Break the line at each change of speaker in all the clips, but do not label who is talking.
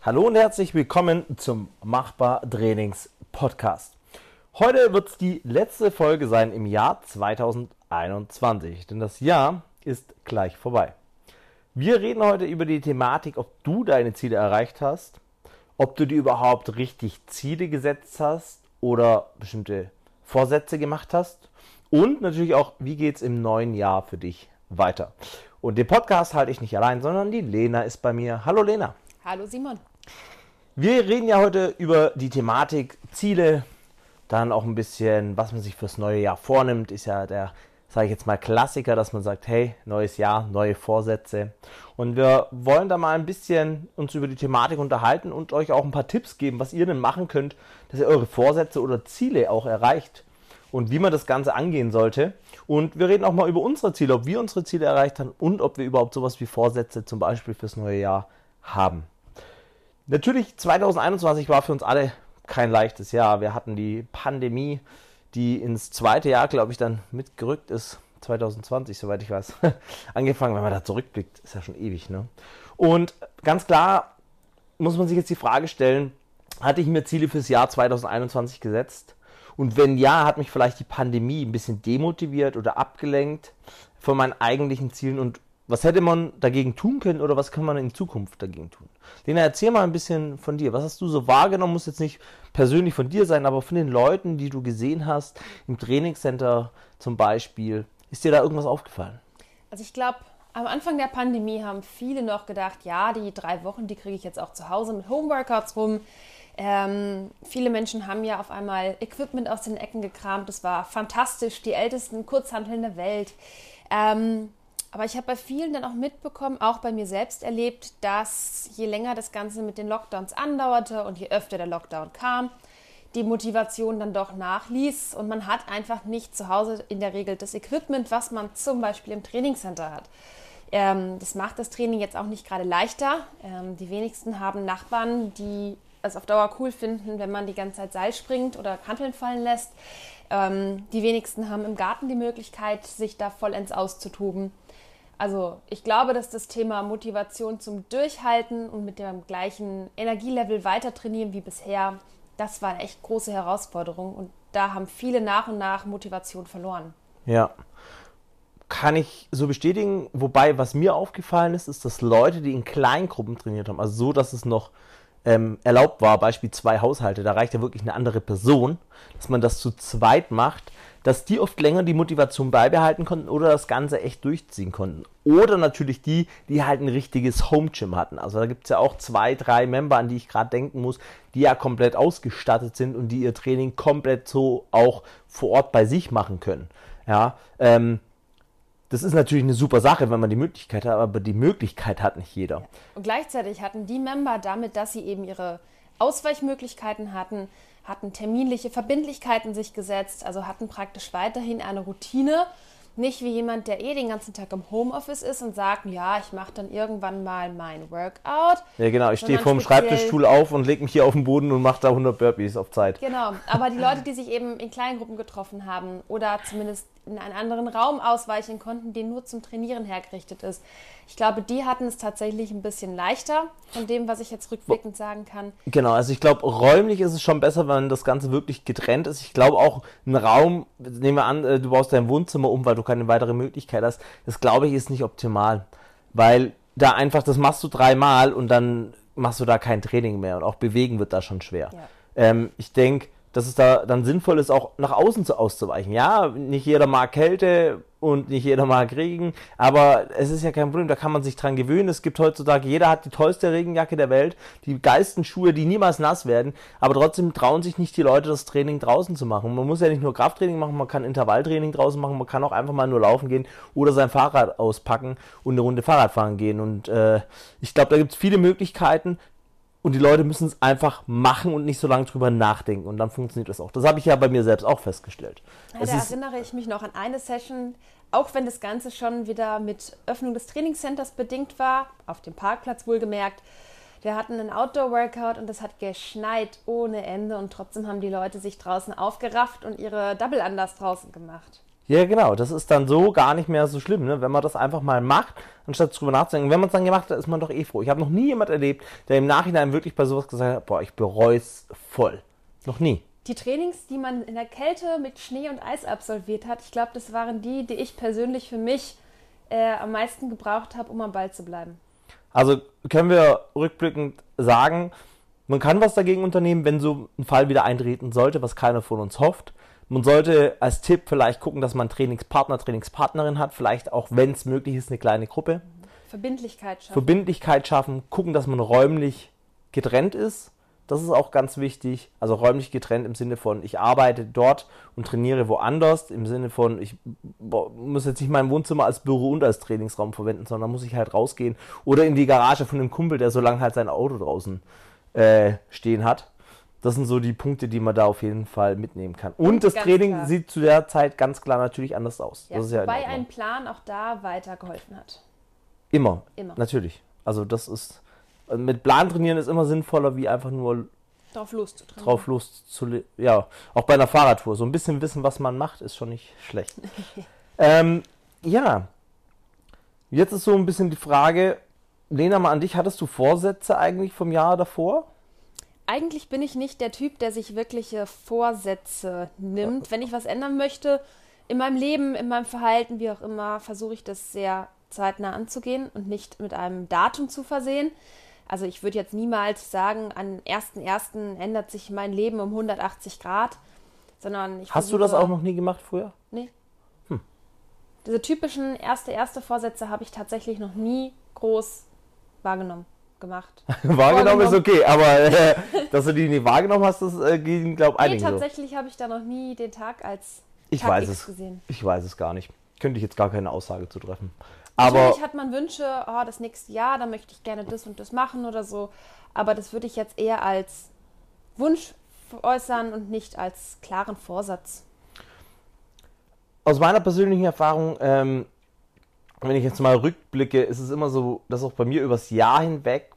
Hallo und herzlich willkommen zum Machbar Trainings Podcast. Heute wird es die letzte Folge sein im Jahr 2021, denn das Jahr ist gleich vorbei. Wir reden heute über die Thematik, ob du deine Ziele erreicht hast, ob du dir überhaupt richtig Ziele gesetzt hast oder bestimmte Vorsätze gemacht hast und natürlich auch, wie geht es im neuen Jahr für dich weiter. Und den Podcast halte ich nicht allein, sondern die Lena ist bei mir. Hallo Lena.
Hallo Simon.
Wir reden ja heute über die Thematik Ziele, dann auch ein bisschen, was man sich fürs neue Jahr vornimmt, ist ja der, sage ich jetzt mal, Klassiker, dass man sagt, hey, neues Jahr, neue Vorsätze. Und wir wollen da mal ein bisschen uns über die Thematik unterhalten und euch auch ein paar Tipps geben, was ihr denn machen könnt, dass ihr eure Vorsätze oder Ziele auch erreicht und wie man das Ganze angehen sollte. Und wir reden auch mal über unsere Ziele, ob wir unsere Ziele erreicht haben und ob wir überhaupt sowas wie Vorsätze zum Beispiel fürs neue Jahr haben. Natürlich, 2021 war für uns alle kein leichtes Jahr. Wir hatten die Pandemie, die ins zweite Jahr, glaube ich, dann mitgerückt ist. 2020, soweit ich weiß, angefangen. Wenn man da zurückblickt, ist ja schon ewig. Ne? Und ganz klar muss man sich jetzt die Frage stellen, hatte ich mir Ziele fürs Jahr 2021 gesetzt? Und wenn ja, hat mich vielleicht die Pandemie ein bisschen demotiviert oder abgelenkt von meinen eigentlichen Zielen und was hätte man dagegen tun können oder was kann man in Zukunft dagegen tun? Lena, erzähl mal ein bisschen von dir. Was hast du so wahrgenommen? Muss jetzt nicht persönlich von dir sein, aber von den Leuten, die du gesehen hast, im Trainingscenter zum Beispiel. Ist dir da irgendwas aufgefallen?
Also ich glaube, am Anfang der Pandemie haben viele noch gedacht, ja, die drei Wochen, die kriege ich jetzt auch zu Hause mit Homeworkouts rum. Ähm, viele Menschen haben ja auf einmal Equipment aus den Ecken gekramt. Das war fantastisch, die ältesten Kurzhanteln der Welt. Ähm, aber ich habe bei vielen dann auch mitbekommen, auch bei mir selbst erlebt, dass je länger das Ganze mit den Lockdowns andauerte und je öfter der Lockdown kam, die Motivation dann doch nachließ und man hat einfach nicht zu Hause in der Regel das Equipment, was man zum Beispiel im Trainingscenter hat. Ähm, das macht das Training jetzt auch nicht gerade leichter. Ähm, die wenigsten haben Nachbarn, die es auf Dauer cool finden, wenn man die ganze Zeit Seil springt oder Hanteln fallen lässt. Ähm, die wenigsten haben im Garten die Möglichkeit, sich da vollends auszutoben. Also ich glaube, dass das Thema Motivation zum Durchhalten und mit dem gleichen Energielevel weiter trainieren wie bisher, das war eine echt große Herausforderung und da haben viele nach und nach Motivation verloren.
Ja, kann ich so bestätigen. Wobei, was mir aufgefallen ist, ist, dass Leute, die in Kleingruppen trainiert haben, also so, dass es noch ähm, erlaubt war, Beispiel zwei Haushalte, da reicht ja wirklich eine andere Person, dass man das zu zweit macht, dass die oft länger die Motivation beibehalten konnten oder das Ganze echt durchziehen konnten. Oder natürlich die, die halt ein richtiges Home Gym hatten. Also da gibt es ja auch zwei, drei Member, an die ich gerade denken muss, die ja komplett ausgestattet sind und die ihr Training komplett so auch vor Ort bei sich machen können. Ja, ähm, das ist natürlich eine super Sache, wenn man die Möglichkeit hat, aber die Möglichkeit hat nicht jeder.
Und gleichzeitig hatten die Member damit, dass sie eben ihre Ausweichmöglichkeiten hatten, hatten terminliche Verbindlichkeiten sich gesetzt, also hatten praktisch weiterhin eine Routine nicht wie jemand, der eh den ganzen Tag im Homeoffice ist und sagt, ja, ich mache dann irgendwann mal mein Workout.
Ja, genau, ich stehe vorm Schreibtischstuhl auf und lege mich hier auf den Boden und mache da 100 Burpees auf Zeit.
Genau, aber die Leute, die sich eben in kleinen Gruppen getroffen haben oder zumindest in einen anderen Raum ausweichen konnten, der nur zum Trainieren hergerichtet ist. Ich glaube, die hatten es tatsächlich ein bisschen leichter von dem, was ich jetzt rückblickend sagen kann.
Genau, also ich glaube, räumlich ist es schon besser, wenn das Ganze wirklich getrennt ist. Ich glaube auch, ein Raum, nehmen wir an, äh, du baust dein Wohnzimmer um, weil du keine weitere Möglichkeit hast, das glaube ich ist nicht optimal. Weil da einfach, das machst du dreimal und dann machst du da kein Training mehr und auch bewegen wird da schon schwer. Ja. Ähm, ich denke, dass es da dann sinnvoll ist, auch nach außen zu auszuweichen. Ja, nicht jeder mag Kälte und nicht jeder mag Regen, aber es ist ja kein Problem, da kann man sich dran gewöhnen. Es gibt heutzutage, jeder hat die tollste Regenjacke der Welt, die geilsten Schuhe, die niemals nass werden, aber trotzdem trauen sich nicht die Leute, das Training draußen zu machen. Man muss ja nicht nur Krafttraining machen, man kann Intervalltraining draußen machen, man kann auch einfach mal nur laufen gehen oder sein Fahrrad auspacken und eine Runde Fahrrad fahren gehen. Und äh, ich glaube, da gibt es viele Möglichkeiten, und die Leute müssen es einfach machen und nicht so lange drüber nachdenken. Und dann funktioniert das auch. Das habe ich ja bei mir selbst auch festgestellt.
Ja, da erinnere ich mich noch an eine Session, auch wenn das Ganze schon wieder mit Öffnung des Trainingscenters bedingt war, auf dem Parkplatz wohlgemerkt. Wir hatten einen Outdoor-Workout und das hat geschneit ohne Ende und trotzdem haben die Leute sich draußen aufgerafft und ihre Double Unders draußen gemacht.
Ja, genau. Das ist dann so gar nicht mehr so schlimm, ne? wenn man das einfach mal macht, anstatt drüber nachzudenken. Wenn man es dann gemacht hat, ist man doch eh froh. Ich habe noch nie jemand erlebt, der im Nachhinein wirklich bei sowas gesagt hat, boah, ich bereue es voll. Noch nie.
Die Trainings, die man in der Kälte mit Schnee und Eis absolviert hat, ich glaube, das waren die, die ich persönlich für mich äh, am meisten gebraucht habe, um am Ball zu bleiben.
Also können wir rückblickend sagen, man kann was dagegen unternehmen, wenn so ein Fall wieder eintreten sollte, was keiner von uns hofft. Man sollte als Tipp vielleicht gucken, dass man Trainingspartner, Trainingspartnerin hat, vielleicht auch, wenn es möglich ist, eine kleine Gruppe.
Verbindlichkeit schaffen.
Verbindlichkeit schaffen, gucken, dass man räumlich getrennt ist. Das ist auch ganz wichtig. Also räumlich getrennt im Sinne von, ich arbeite dort und trainiere woanders. Im Sinne von, ich muss jetzt nicht mein Wohnzimmer als Büro und als Trainingsraum verwenden, sondern muss ich halt rausgehen. Oder in die Garage von einem Kumpel, der so lange halt sein Auto draußen äh, stehen hat. Das sind so die Punkte, die man da auf jeden Fall mitnehmen kann. Und das Training klar. sieht zu der Zeit ganz klar natürlich anders aus.
Ja, das ja wobei ein Plan auch da weitergeholfen hat.
Immer. Immer. Natürlich. Also das ist mit Plan trainieren ist immer sinnvoller, wie einfach nur
drauf loszutrainieren.
Drauf loszu ja, auch bei einer Fahrradtour. So ein bisschen wissen, was man macht, ist schon nicht schlecht. ähm, ja. Jetzt ist so ein bisschen die Frage, Lena, mal an dich, hattest du Vorsätze eigentlich vom Jahr davor?
Eigentlich bin ich nicht der Typ, der sich wirkliche Vorsätze nimmt. Wenn ich was ändern möchte in meinem Leben, in meinem Verhalten, wie auch immer, versuche ich das sehr zeitnah anzugehen und nicht mit einem Datum zu versehen. Also ich würde jetzt niemals sagen, an 1.1. ändert sich mein Leben um 180 Grad, sondern ich
Hast versuche, du das auch noch nie gemacht früher?
Nee. Hm. Diese typischen erste erste Vorsätze habe ich tatsächlich noch nie groß wahrgenommen gemacht.
wahrgenommen ist okay, aber äh, dass du die nie wahrgenommen hast, das äh, ging, glaube ich,
Nee, tatsächlich so. habe ich da noch nie den Tag als
ich
Tag
weiß
X
es.
gesehen.
Ich weiß es gar nicht. Könnte ich jetzt gar keine Aussage zu treffen.
Aber Natürlich hat man Wünsche, oh, das nächste Jahr, da möchte ich gerne das und das machen oder so. Aber das würde ich jetzt eher als Wunsch äußern und nicht als klaren Vorsatz.
Aus meiner persönlichen Erfahrung, ähm, wenn ich jetzt mal rückblicke, ist es immer so, dass auch bei mir übers Jahr hinweg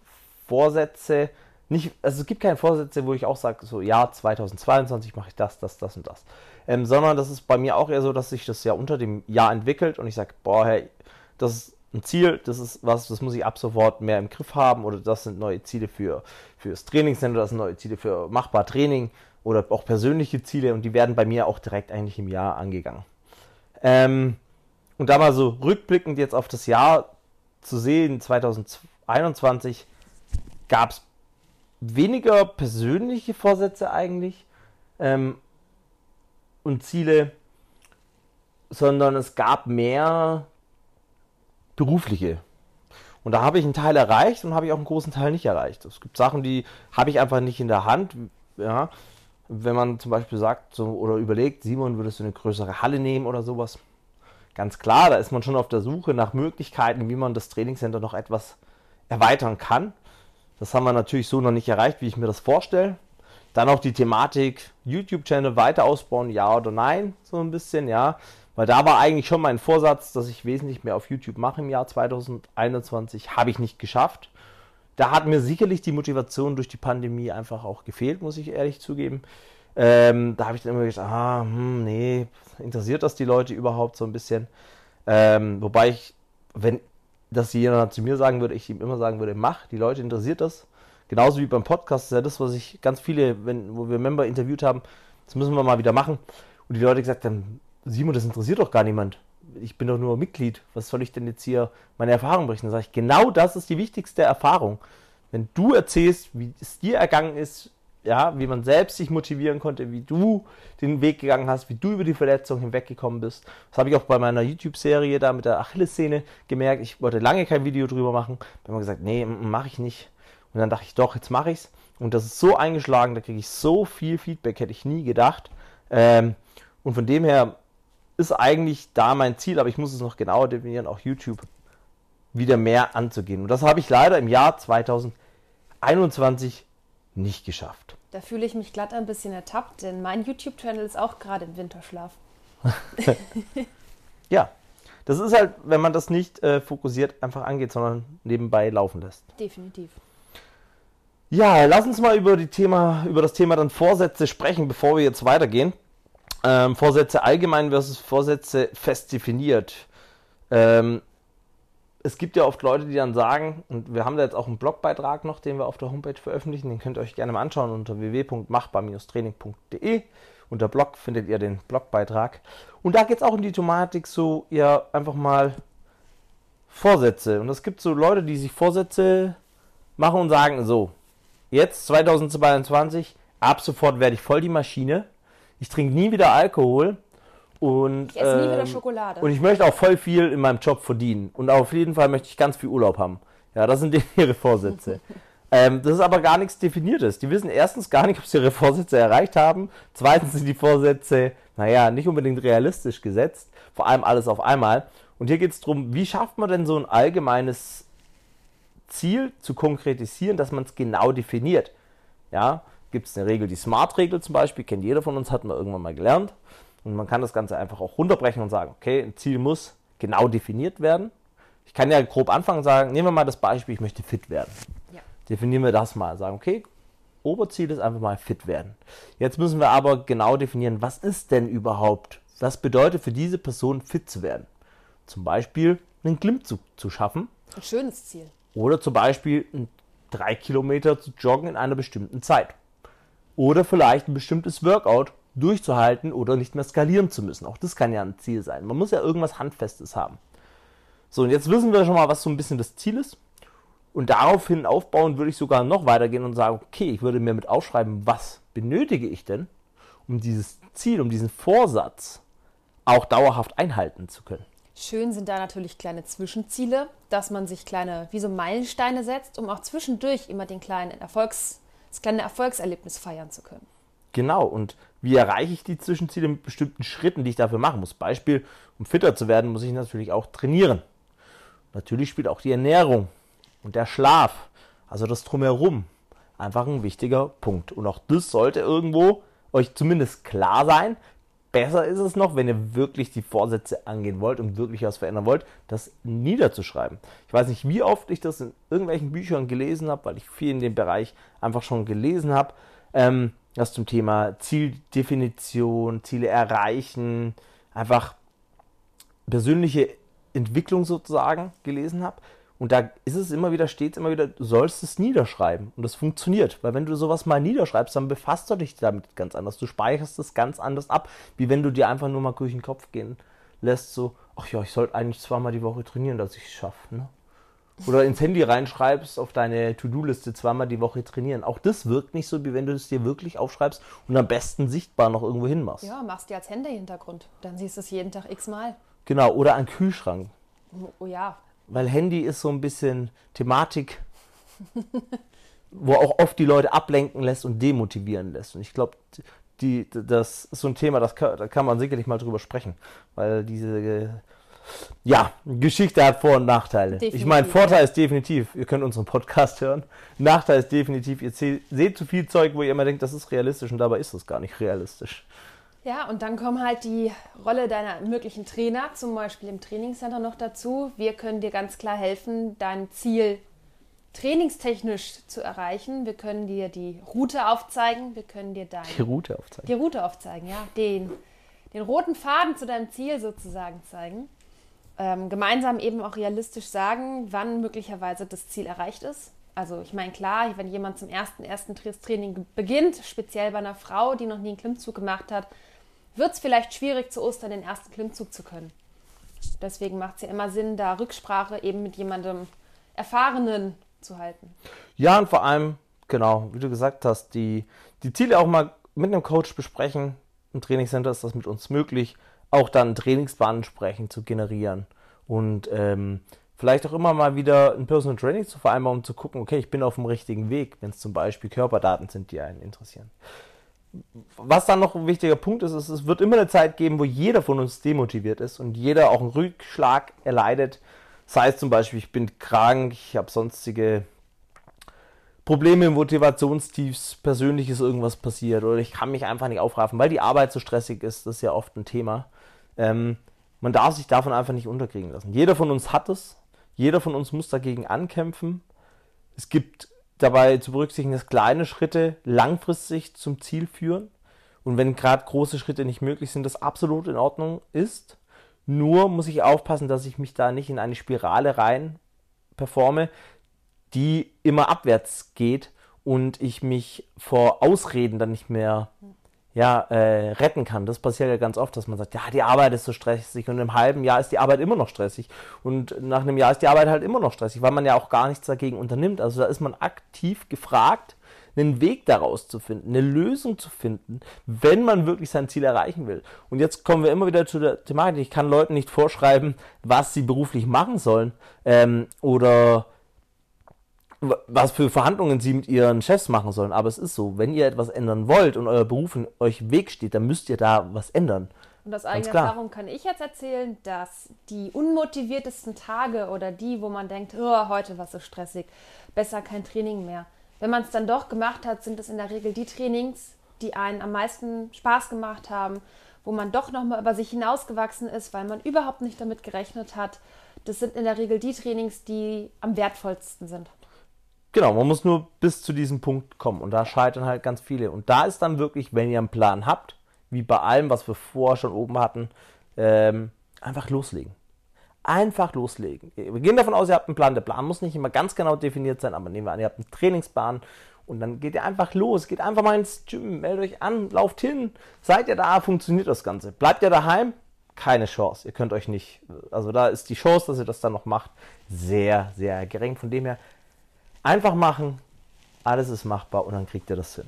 Vorsätze nicht, also es gibt keine Vorsätze, wo ich auch sage, so ja, 2022 mache ich das, das, das und das. Ähm, sondern das ist bei mir auch eher so, dass sich das ja unter dem Jahr entwickelt und ich sage, boah, hey, das ist ein Ziel, das ist was, das muss ich ab sofort mehr im Griff haben oder das sind neue Ziele für fürs Trainingscenter, das sind neue Ziele für machbar Training oder auch persönliche Ziele und die werden bei mir auch direkt eigentlich im Jahr angegangen. Ähm, und da mal so rückblickend jetzt auf das Jahr zu sehen, 2021 gab es weniger persönliche Vorsätze eigentlich ähm, und Ziele, sondern es gab mehr berufliche. Und da habe ich einen Teil erreicht und habe ich auch einen großen Teil nicht erreicht. Es gibt Sachen, die habe ich einfach nicht in der Hand. Ja, wenn man zum Beispiel sagt so, oder überlegt, Simon, würdest du eine größere Halle nehmen oder sowas? Ganz klar, da ist man schon auf der Suche nach Möglichkeiten, wie man das Trainingscenter noch etwas erweitern kann. Das haben wir natürlich so noch nicht erreicht, wie ich mir das vorstelle. Dann auch die Thematik YouTube-Channel weiter ausbauen, ja oder nein, so ein bisschen, ja. Weil da war eigentlich schon mein Vorsatz, dass ich wesentlich mehr auf YouTube mache im Jahr 2021. Habe ich nicht geschafft. Da hat mir sicherlich die Motivation durch die Pandemie einfach auch gefehlt, muss ich ehrlich zugeben. Ähm, da habe ich dann immer gedacht, ah, hm, nee, interessiert das die Leute überhaupt so ein bisschen? Ähm, wobei ich, wenn das jemand zu mir sagen würde, ich ihm immer sagen würde, mach, die Leute interessiert das. Genauso wie beim Podcast, das ist ja das, was ich ganz viele, wenn, wo wir Member interviewt haben, das müssen wir mal wieder machen. Und die Leute gesagt haben, Simon, das interessiert doch gar niemand. Ich bin doch nur Mitglied. Was soll ich denn jetzt hier meine Erfahrung berichten? Dann sage ich, genau das ist die wichtigste Erfahrung. Wenn du erzählst, wie es dir ergangen ist, ja, wie man selbst sich motivieren konnte, wie du den Weg gegangen hast, wie du über die Verletzung hinweggekommen bist. Das habe ich auch bei meiner YouTube-Serie da mit der Achillessehne gemerkt. Ich wollte lange kein Video drüber machen. Da haben wir gesagt, nee, mache ich nicht. Und dann dachte ich, doch, jetzt mache ich's. Und das ist so eingeschlagen, da kriege ich so viel Feedback, hätte ich nie gedacht. Ähm, und von dem her ist eigentlich da mein Ziel, aber ich muss es noch genauer definieren, auch YouTube wieder mehr anzugehen. Und das habe ich leider im Jahr 2021 nicht geschafft.
Da fühle ich mich glatt ein bisschen ertappt, denn mein YouTube-Channel ist auch gerade im Winterschlaf.
ja, das ist halt, wenn man das nicht äh, fokussiert einfach angeht, sondern nebenbei laufen lässt.
Definitiv.
Ja, lass uns mal über, die Thema, über das Thema dann Vorsätze sprechen, bevor wir jetzt weitergehen. Ähm, Vorsätze allgemein versus Vorsätze fest definiert. Ähm, es gibt ja oft Leute, die dann sagen, und wir haben da jetzt auch einen Blogbeitrag noch, den wir auf der Homepage veröffentlichen, den könnt ihr euch gerne mal anschauen unter www.machbar-training.de. Unter Blog findet ihr den Blogbeitrag. Und da geht es auch um die Thematik, so ihr einfach mal Vorsätze. Und es gibt so Leute, die sich Vorsätze machen und sagen, so, jetzt 2022, ab sofort werde ich voll die Maschine. Ich trinke nie wieder Alkohol und,
Ich esse nie wieder
ähm,
Schokolade.
Und ich möchte auch voll viel in meinem Job verdienen. Und auf jeden Fall möchte ich ganz viel Urlaub haben. Ja, das sind ihre Vorsätze. ähm, das ist aber gar nichts Definiertes. Die wissen erstens gar nicht, ob sie ihre Vorsätze erreicht haben. Zweitens sind die Vorsätze, naja, nicht unbedingt realistisch gesetzt. Vor allem alles auf einmal. Und hier geht es darum, wie schafft man denn so ein allgemeines Ziel zu konkretisieren, dass man es genau definiert. Ja, gibt es eine Regel, die Smart-Regel zum Beispiel, kennt jeder von uns, hat man irgendwann mal gelernt. Und man kann das Ganze einfach auch runterbrechen und sagen, okay, ein Ziel muss genau definiert werden. Ich kann ja grob anfangen und sagen, nehmen wir mal das Beispiel, ich möchte fit werden.
Ja.
Definieren wir das mal. Sagen, okay, Oberziel ist einfach mal fit werden. Jetzt müssen wir aber genau definieren, was ist denn überhaupt, was bedeutet für diese Person fit zu werden. Zum Beispiel einen Klimmzug zu schaffen
Ein schönes Ziel.
oder zum Beispiel drei Kilometer zu joggen in einer bestimmten Zeit. Oder vielleicht ein bestimmtes Workout durchzuhalten oder nicht mehr skalieren zu müssen. Auch das kann ja ein Ziel sein. Man muss ja irgendwas Handfestes haben. So, und jetzt wissen wir schon mal, was so ein bisschen das Ziel ist. Und daraufhin aufbauen würde ich sogar noch weitergehen und sagen, okay, ich würde mir mit aufschreiben, was benötige ich denn, um dieses Ziel, um diesen Vorsatz auch dauerhaft einhalten zu können.
Schön sind da natürlich kleine Zwischenziele, dass man sich kleine, wie so Meilensteine setzt, um auch zwischendurch immer den kleinen Erfolgs, das kleine Erfolgserlebnis feiern zu können.
Genau, und wie erreiche ich die Zwischenziele mit bestimmten Schritten, die ich dafür machen muss? Beispiel, um fitter zu werden, muss ich natürlich auch trainieren. Natürlich spielt auch die Ernährung und der Schlaf, also das Drumherum, einfach ein wichtiger Punkt. Und auch das sollte irgendwo euch zumindest klar sein. Besser ist es noch, wenn ihr wirklich die Vorsätze angehen wollt und wirklich was verändern wollt, das niederzuschreiben. Ich weiß nicht, wie oft ich das in irgendwelchen Büchern gelesen habe, weil ich viel in dem Bereich einfach schon gelesen habe. Ähm, das zum Thema Zieldefinition, Ziele erreichen, einfach persönliche Entwicklung sozusagen gelesen habe. Und da ist es immer wieder, steht es immer wieder, du sollst es niederschreiben. Und das funktioniert. Weil wenn du sowas mal niederschreibst, dann befasst du dich damit ganz anders. Du speicherst es ganz anders ab, wie wenn du dir einfach nur mal durch den Kopf gehen lässt, so, ach ja, ich sollte eigentlich zweimal die Woche trainieren, dass ich es schaffe. Ne? Oder ins Handy reinschreibst, auf deine To-Do-Liste zweimal die Woche trainieren. Auch das wirkt nicht so, wie wenn du es dir wirklich aufschreibst und am besten sichtbar noch irgendwo hin machst.
Ja, machst dir als Handy-Hintergrund. Dann siehst du es jeden Tag x-mal.
Genau, oder ein Kühlschrank.
Oh ja,
Weil Handy ist so ein bisschen Thematik, wo auch oft die Leute ablenken lässt und demotivieren lässt. Und ich glaube, die, das ist so ein Thema, das kann, da kann man sicherlich mal drüber sprechen, weil diese ja, Geschichte hat Vor- und Nachteile.
Definitiv,
ich meine, Vorteil ist definitiv, ihr könnt unseren Podcast hören. Nachteil ist definitiv, ihr se- seht zu viel Zeug, wo ihr immer denkt, das ist realistisch und dabei ist es gar nicht realistisch.
Ja, und dann kommt halt die Rolle deiner möglichen Trainer, zum Beispiel im Trainingscenter noch dazu. Wir können dir ganz klar helfen, dein Ziel trainingstechnisch zu erreichen. Wir können dir die Route aufzeigen, wir können dir dein,
Die Route aufzeigen.
die Route aufzeigen, ja, den, den roten Faden zu deinem Ziel sozusagen zeigen. Ähm, gemeinsam eben auch realistisch sagen, wann möglicherweise das Ziel erreicht ist. Also ich meine, klar, wenn jemand zum ersten, ersten Tra- Training beginnt, speziell bei einer Frau, die noch nie einen Klimmzug gemacht hat, wird es vielleicht schwierig, zu Ostern den ersten Klimmzug zu können. Deswegen macht es ja immer Sinn, da Rücksprache eben mit jemandem Erfahrenen zu halten.
Ja, und vor allem, genau, wie du gesagt hast, die, die Ziele auch mal mit einem Coach besprechen. Im Trainingscenter ist das mit uns möglich, auch dann Trainingsplan entsprechend zu generieren. Und ähm, vielleicht auch immer mal wieder ein Personal Training zu vereinbaren, um zu gucken, okay, ich bin auf dem richtigen Weg, wenn es zum Beispiel Körperdaten sind, die einen interessieren. Was dann noch ein wichtiger Punkt ist, ist, es wird immer eine Zeit geben, wo jeder von uns demotiviert ist und jeder auch einen Rückschlag erleidet. Sei es zum Beispiel, ich bin krank, ich habe sonstige Probleme, Motivationstiefs, persönliches irgendwas passiert oder ich kann mich einfach nicht aufraffen, weil die Arbeit so stressig ist, das ist ja oft ein Thema. Ähm, man darf sich davon einfach nicht unterkriegen lassen. Jeder von uns hat es, jeder von uns muss dagegen ankämpfen. Es gibt dabei zu berücksichtigen, dass kleine Schritte langfristig zum Ziel führen Und wenn gerade große Schritte nicht möglich sind, das absolut in Ordnung ist. Nur muss ich aufpassen, dass ich mich da nicht in eine Spirale rein performe, die immer abwärts geht und ich mich vor Ausreden dann nicht mehr ja, äh, retten kann. Das passiert ja ganz oft, dass man sagt, ja, die Arbeit ist so stressig und im halben Jahr ist die Arbeit immer noch stressig und nach einem Jahr ist die Arbeit halt immer noch stressig, weil man ja auch gar nichts dagegen unternimmt. Also da ist man aktiv gefragt, einen Weg daraus zu finden, eine Lösung zu finden, wenn man wirklich sein Ziel erreichen will. Und jetzt kommen wir immer wieder zu der Thematik, ich kann Leuten nicht vorschreiben, was sie beruflich machen sollen ähm, oder was für Verhandlungen sie mit ihren Chefs machen sollen. Aber es ist so, wenn ihr etwas ändern wollt und euer Beruf in euch im Weg steht, dann müsst ihr da was ändern.
Und aus eigener Erfahrung kann ich jetzt erzählen, dass die unmotiviertesten Tage oder die, wo man denkt, oh, heute war es so stressig, besser kein Training mehr. Wenn man es dann doch gemacht hat, sind es in der Regel die Trainings, die einen am meisten Spaß gemacht haben, wo man doch nochmal über sich hinausgewachsen ist, weil man überhaupt nicht damit gerechnet hat. Das sind in der Regel die Trainings, die am wertvollsten sind.
Genau, man muss nur bis zu diesem Punkt kommen und da scheitern halt ganz viele. Und da ist dann wirklich, wenn ihr einen Plan habt, wie bei allem, was wir vorher schon oben hatten, ähm, einfach loslegen. Einfach loslegen. Wir gehen davon aus, ihr habt einen Plan. Der Plan muss nicht immer ganz genau definiert sein, aber nehmen wir an, ihr habt einen Trainingsplan und dann geht ihr einfach los. Geht einfach mal ins Gym, meldet euch an, lauft hin. Seid ihr da, funktioniert das Ganze. Bleibt ihr daheim, keine Chance. Ihr könnt euch nicht, also da ist die Chance, dass ihr das dann noch macht, sehr, sehr gering. Von dem her, Einfach machen, alles ist machbar und dann kriegt ihr das hin.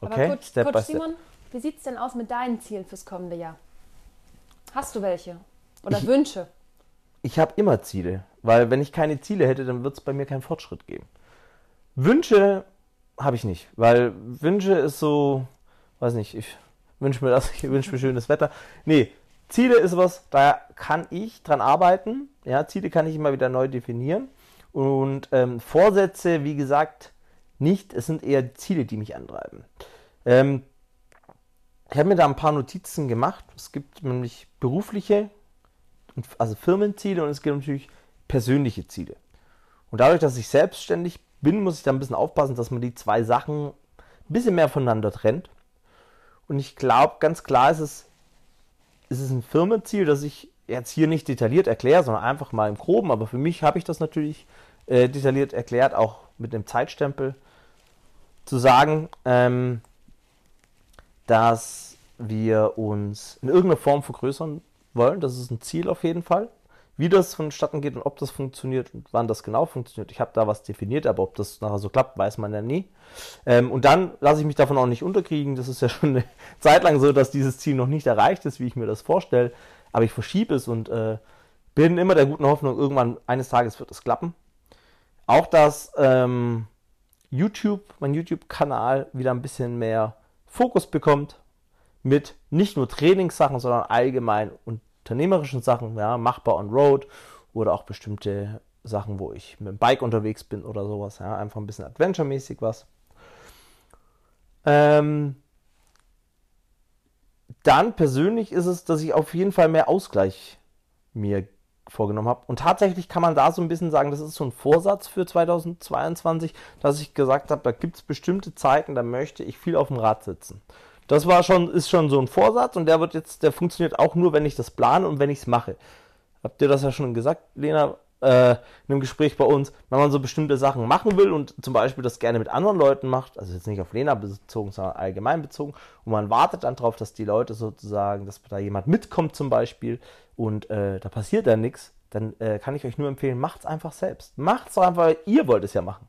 Okay? Aber Coach, step Coach Simon, wie sieht es denn aus mit deinen Zielen fürs kommende Jahr? Hast du welche? Oder ich, Wünsche?
Ich habe immer Ziele, weil wenn ich keine Ziele hätte, dann wird es bei mir keinen Fortschritt geben. Wünsche habe ich nicht, weil Wünsche ist so, weiß nicht, ich wünsche mir das, ich wünsche mir schönes Wetter. Nee, Ziele ist was, da kann ich dran arbeiten. Ja, Ziele kann ich immer wieder neu definieren. Und ähm, Vorsätze, wie gesagt, nicht. Es sind eher Ziele, die mich antreiben. Ähm, ich habe mir da ein paar Notizen gemacht. Es gibt nämlich berufliche, also Firmenziele und es gibt natürlich persönliche Ziele. Und dadurch, dass ich selbstständig bin, muss ich da ein bisschen aufpassen, dass man die zwei Sachen ein bisschen mehr voneinander trennt. Und ich glaube, ganz klar ist es, ist es ein Firmenziel, das ich jetzt hier nicht detailliert erkläre, sondern einfach mal im Groben. Aber für mich habe ich das natürlich äh, detailliert erklärt, auch mit einem Zeitstempel, zu sagen, ähm, dass wir uns in irgendeiner Form vergrößern wollen. Das ist ein Ziel auf jeden Fall. Wie das vonstatten geht und ob das funktioniert und wann das genau funktioniert. Ich habe da was definiert, aber ob das nachher so klappt, weiß man ja nie. Ähm, und dann lasse ich mich davon auch nicht unterkriegen. Das ist ja schon eine Zeit lang so, dass dieses Ziel noch nicht erreicht ist, wie ich mir das vorstelle. Aber ich verschiebe es und äh, bin immer der guten Hoffnung, irgendwann eines Tages wird es klappen. Auch dass ähm, YouTube, mein YouTube-Kanal, wieder ein bisschen mehr Fokus bekommt mit nicht nur Trainingssachen, sondern allgemein unternehmerischen Sachen, ja, machbar on Road oder auch bestimmte Sachen, wo ich mit dem Bike unterwegs bin oder sowas, ja, einfach ein bisschen Adventure-mäßig was. Ähm, dann persönlich ist es, dass ich auf jeden Fall mehr Ausgleich mir vorgenommen habe. Und tatsächlich kann man da so ein bisschen sagen, das ist so ein Vorsatz für 2022, dass ich gesagt habe, da gibt es bestimmte Zeiten, da möchte ich viel auf dem Rad sitzen. Das war schon, ist schon so ein Vorsatz und der wird jetzt, der funktioniert auch nur, wenn ich das plane und wenn ich es mache. Habt ihr das ja schon gesagt, Lena, äh, in einem Gespräch bei uns, wenn man so bestimmte Sachen machen will und zum Beispiel das gerne mit anderen Leuten macht, also jetzt nicht auf Lena bezogen, sondern allgemein bezogen, und man wartet dann darauf, dass die Leute sozusagen, dass da jemand mitkommt zum Beispiel und äh, da passiert dann nichts, dann äh, kann ich euch nur empfehlen, macht es einfach selbst. Macht es einfach, ihr wollt es ja machen.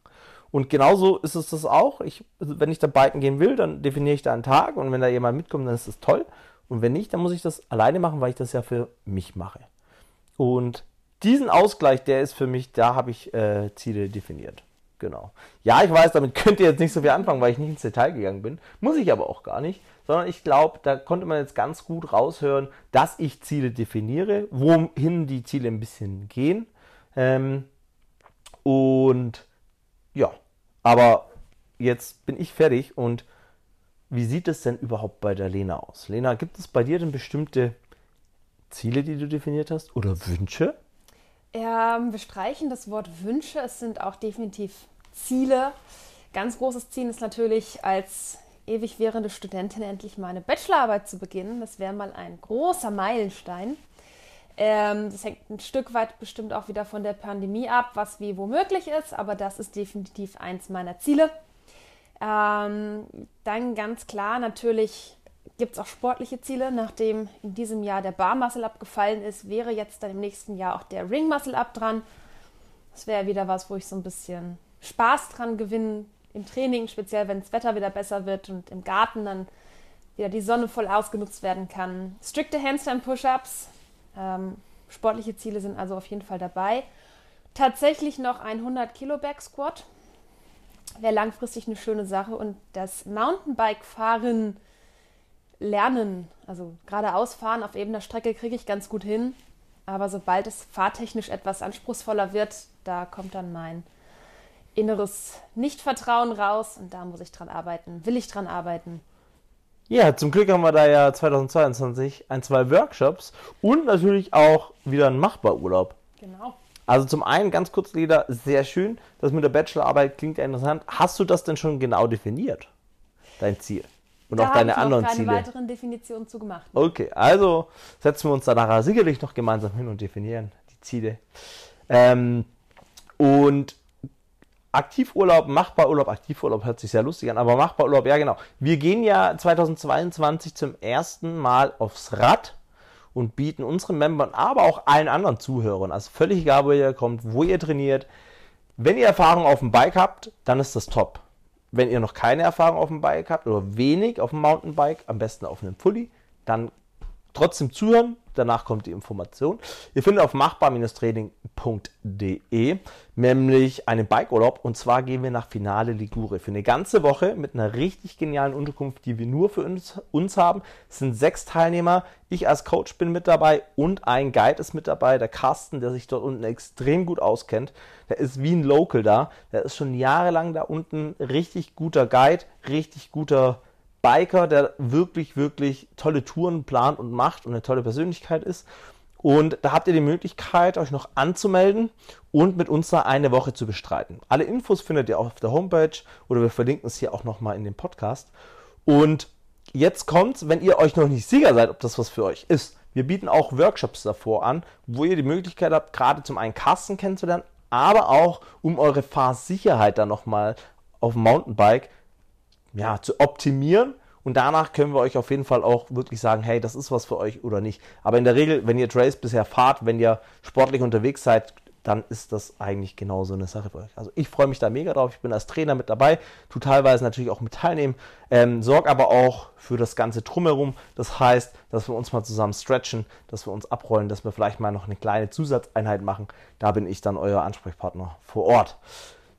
Und genauso ist es das auch. Ich, wenn ich da biken gehen will, dann definiere ich da einen Tag und wenn da jemand mitkommt, dann ist das toll. Und wenn nicht, dann muss ich das alleine machen, weil ich das ja für mich mache. Und diesen Ausgleich, der ist für mich, da habe ich äh, Ziele definiert. Genau. Ja, ich weiß, damit könnt ihr jetzt nicht so viel anfangen, weil ich nicht ins Detail gegangen bin. Muss ich aber auch gar nicht. Sondern ich glaube, da konnte man jetzt ganz gut raushören, dass ich Ziele definiere, wohin die Ziele ein bisschen gehen. Ähm, und ja, aber jetzt bin ich fertig und wie sieht es denn überhaupt bei der Lena aus? Lena, gibt es bei dir denn bestimmte Ziele, die du definiert hast oder Wünsche?
Ähm, wir streichen das Wort Wünsche. Es sind auch definitiv Ziele. Ganz großes Ziel ist natürlich als ewig währende Studentin endlich meine Bachelorarbeit zu beginnen. Das wäre mal ein großer Meilenstein. Ähm, das hängt ein Stück weit bestimmt auch wieder von der Pandemie ab, was wie womöglich ist, aber das ist definitiv eins meiner Ziele. Ähm, dann ganz klar, natürlich gibt es auch sportliche Ziele. Nachdem in diesem Jahr der Bar Muscle abgefallen ist, wäre jetzt dann im nächsten Jahr auch der Ring Muscle Up dran. Das wäre wieder was, wo ich so ein bisschen Spaß dran gewinne im Training, speziell wenn das Wetter wieder besser wird und im Garten dann wieder die Sonne voll ausgenutzt werden kann. Strikte Handstand Push-Ups, ähm, sportliche Ziele sind also auf jeden Fall dabei. Tatsächlich noch ein 100 Kilo Back Squat wäre langfristig eine schöne Sache und das Mountainbike fahren lernen, also geradeaus fahren auf ebener Strecke kriege ich ganz gut hin, aber sobald es fahrtechnisch etwas anspruchsvoller wird, da kommt dann mein inneres Nichtvertrauen raus und da muss ich dran arbeiten, will ich dran arbeiten.
Ja, zum Glück haben wir da ja 2022 ein, zwei Workshops und natürlich auch wieder einen Machbarurlaub.
Genau.
Also zum einen, ganz kurz, Leda, sehr schön. Das mit der Bachelorarbeit klingt ja interessant. Hast du das denn schon genau definiert? Dein Ziel?
Und da auch deine anderen Ziele? Ich habe keine weiteren Definitionen zu gemacht.
Okay, also setzen wir uns da nachher sicherlich noch gemeinsam hin und definieren die Ziele. Ähm, und Aktivurlaub, Machbarurlaub, Aktivurlaub hört sich sehr lustig an, aber Machbarurlaub, ja genau. Wir gehen ja 2022 zum ersten Mal aufs Rad und bieten unseren Membern, aber auch allen anderen Zuhörern, also völlig egal, wo ihr kommt, wo ihr trainiert, wenn ihr Erfahrung auf dem Bike habt, dann ist das top. Wenn ihr noch keine Erfahrung auf dem Bike habt oder wenig auf dem Mountainbike, am besten auf einem Fully, dann trotzdem zuhören, danach kommt die Information. Ihr findet auf machbar-training.de nämlich einen Bikeurlaub und zwar gehen wir nach Finale Ligure für eine ganze Woche mit einer richtig genialen Unterkunft, die wir nur für uns, uns haben. Es sind sechs Teilnehmer, ich als Coach bin mit dabei und ein Guide ist mit dabei, der Carsten, der sich dort unten extrem gut auskennt. Der ist wie ein Local da, der ist schon jahrelang da unten, richtig guter Guide, richtig guter Biker, der wirklich, wirklich tolle Touren plant und macht und eine tolle Persönlichkeit ist. Und da habt ihr die Möglichkeit, euch noch anzumelden und mit uns da eine Woche zu bestreiten. Alle Infos findet ihr auf der Homepage oder wir verlinken es hier auch nochmal in dem Podcast. Und jetzt kommt's, wenn ihr euch noch nicht sicher seid, ob das was für euch ist. Wir bieten auch Workshops davor an, wo ihr die Möglichkeit habt, gerade zum einen Kasten kennenzulernen, aber auch um eure Fahrsicherheit dann nochmal auf dem Mountainbike ja, zu optimieren. Und danach können wir euch auf jeden Fall auch wirklich sagen, hey, das ist was für euch oder nicht. Aber in der Regel, wenn ihr Trace bisher fahrt, wenn ihr sportlich unterwegs seid, dann ist das eigentlich genauso eine Sache für euch. Also ich freue mich da mega drauf. Ich bin als Trainer mit dabei, tu teilweise natürlich auch mit teilnehmen, ähm, sorge aber auch für das ganze Drumherum. Das heißt, dass wir uns mal zusammen stretchen, dass wir uns abrollen, dass wir vielleicht mal noch eine kleine Zusatzeinheit machen. Da bin ich dann euer Ansprechpartner vor Ort.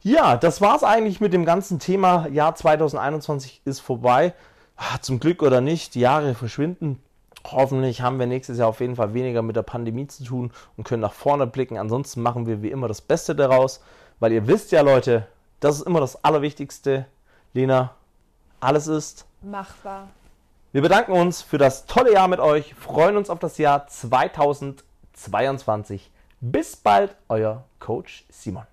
Ja, das war's eigentlich mit dem ganzen Thema. Jahr 2021 ist vorbei. Ach, zum Glück oder nicht, die Jahre verschwinden. Hoffentlich haben wir nächstes Jahr auf jeden Fall weniger mit der Pandemie zu tun und können nach vorne blicken. Ansonsten machen wir wie immer das Beste daraus, weil ihr wisst ja, Leute, das ist immer das Allerwichtigste. Lena, alles ist
machbar.
Wir bedanken uns für das tolle Jahr mit euch, freuen uns auf das Jahr 2022. Bis bald, euer Coach Simon.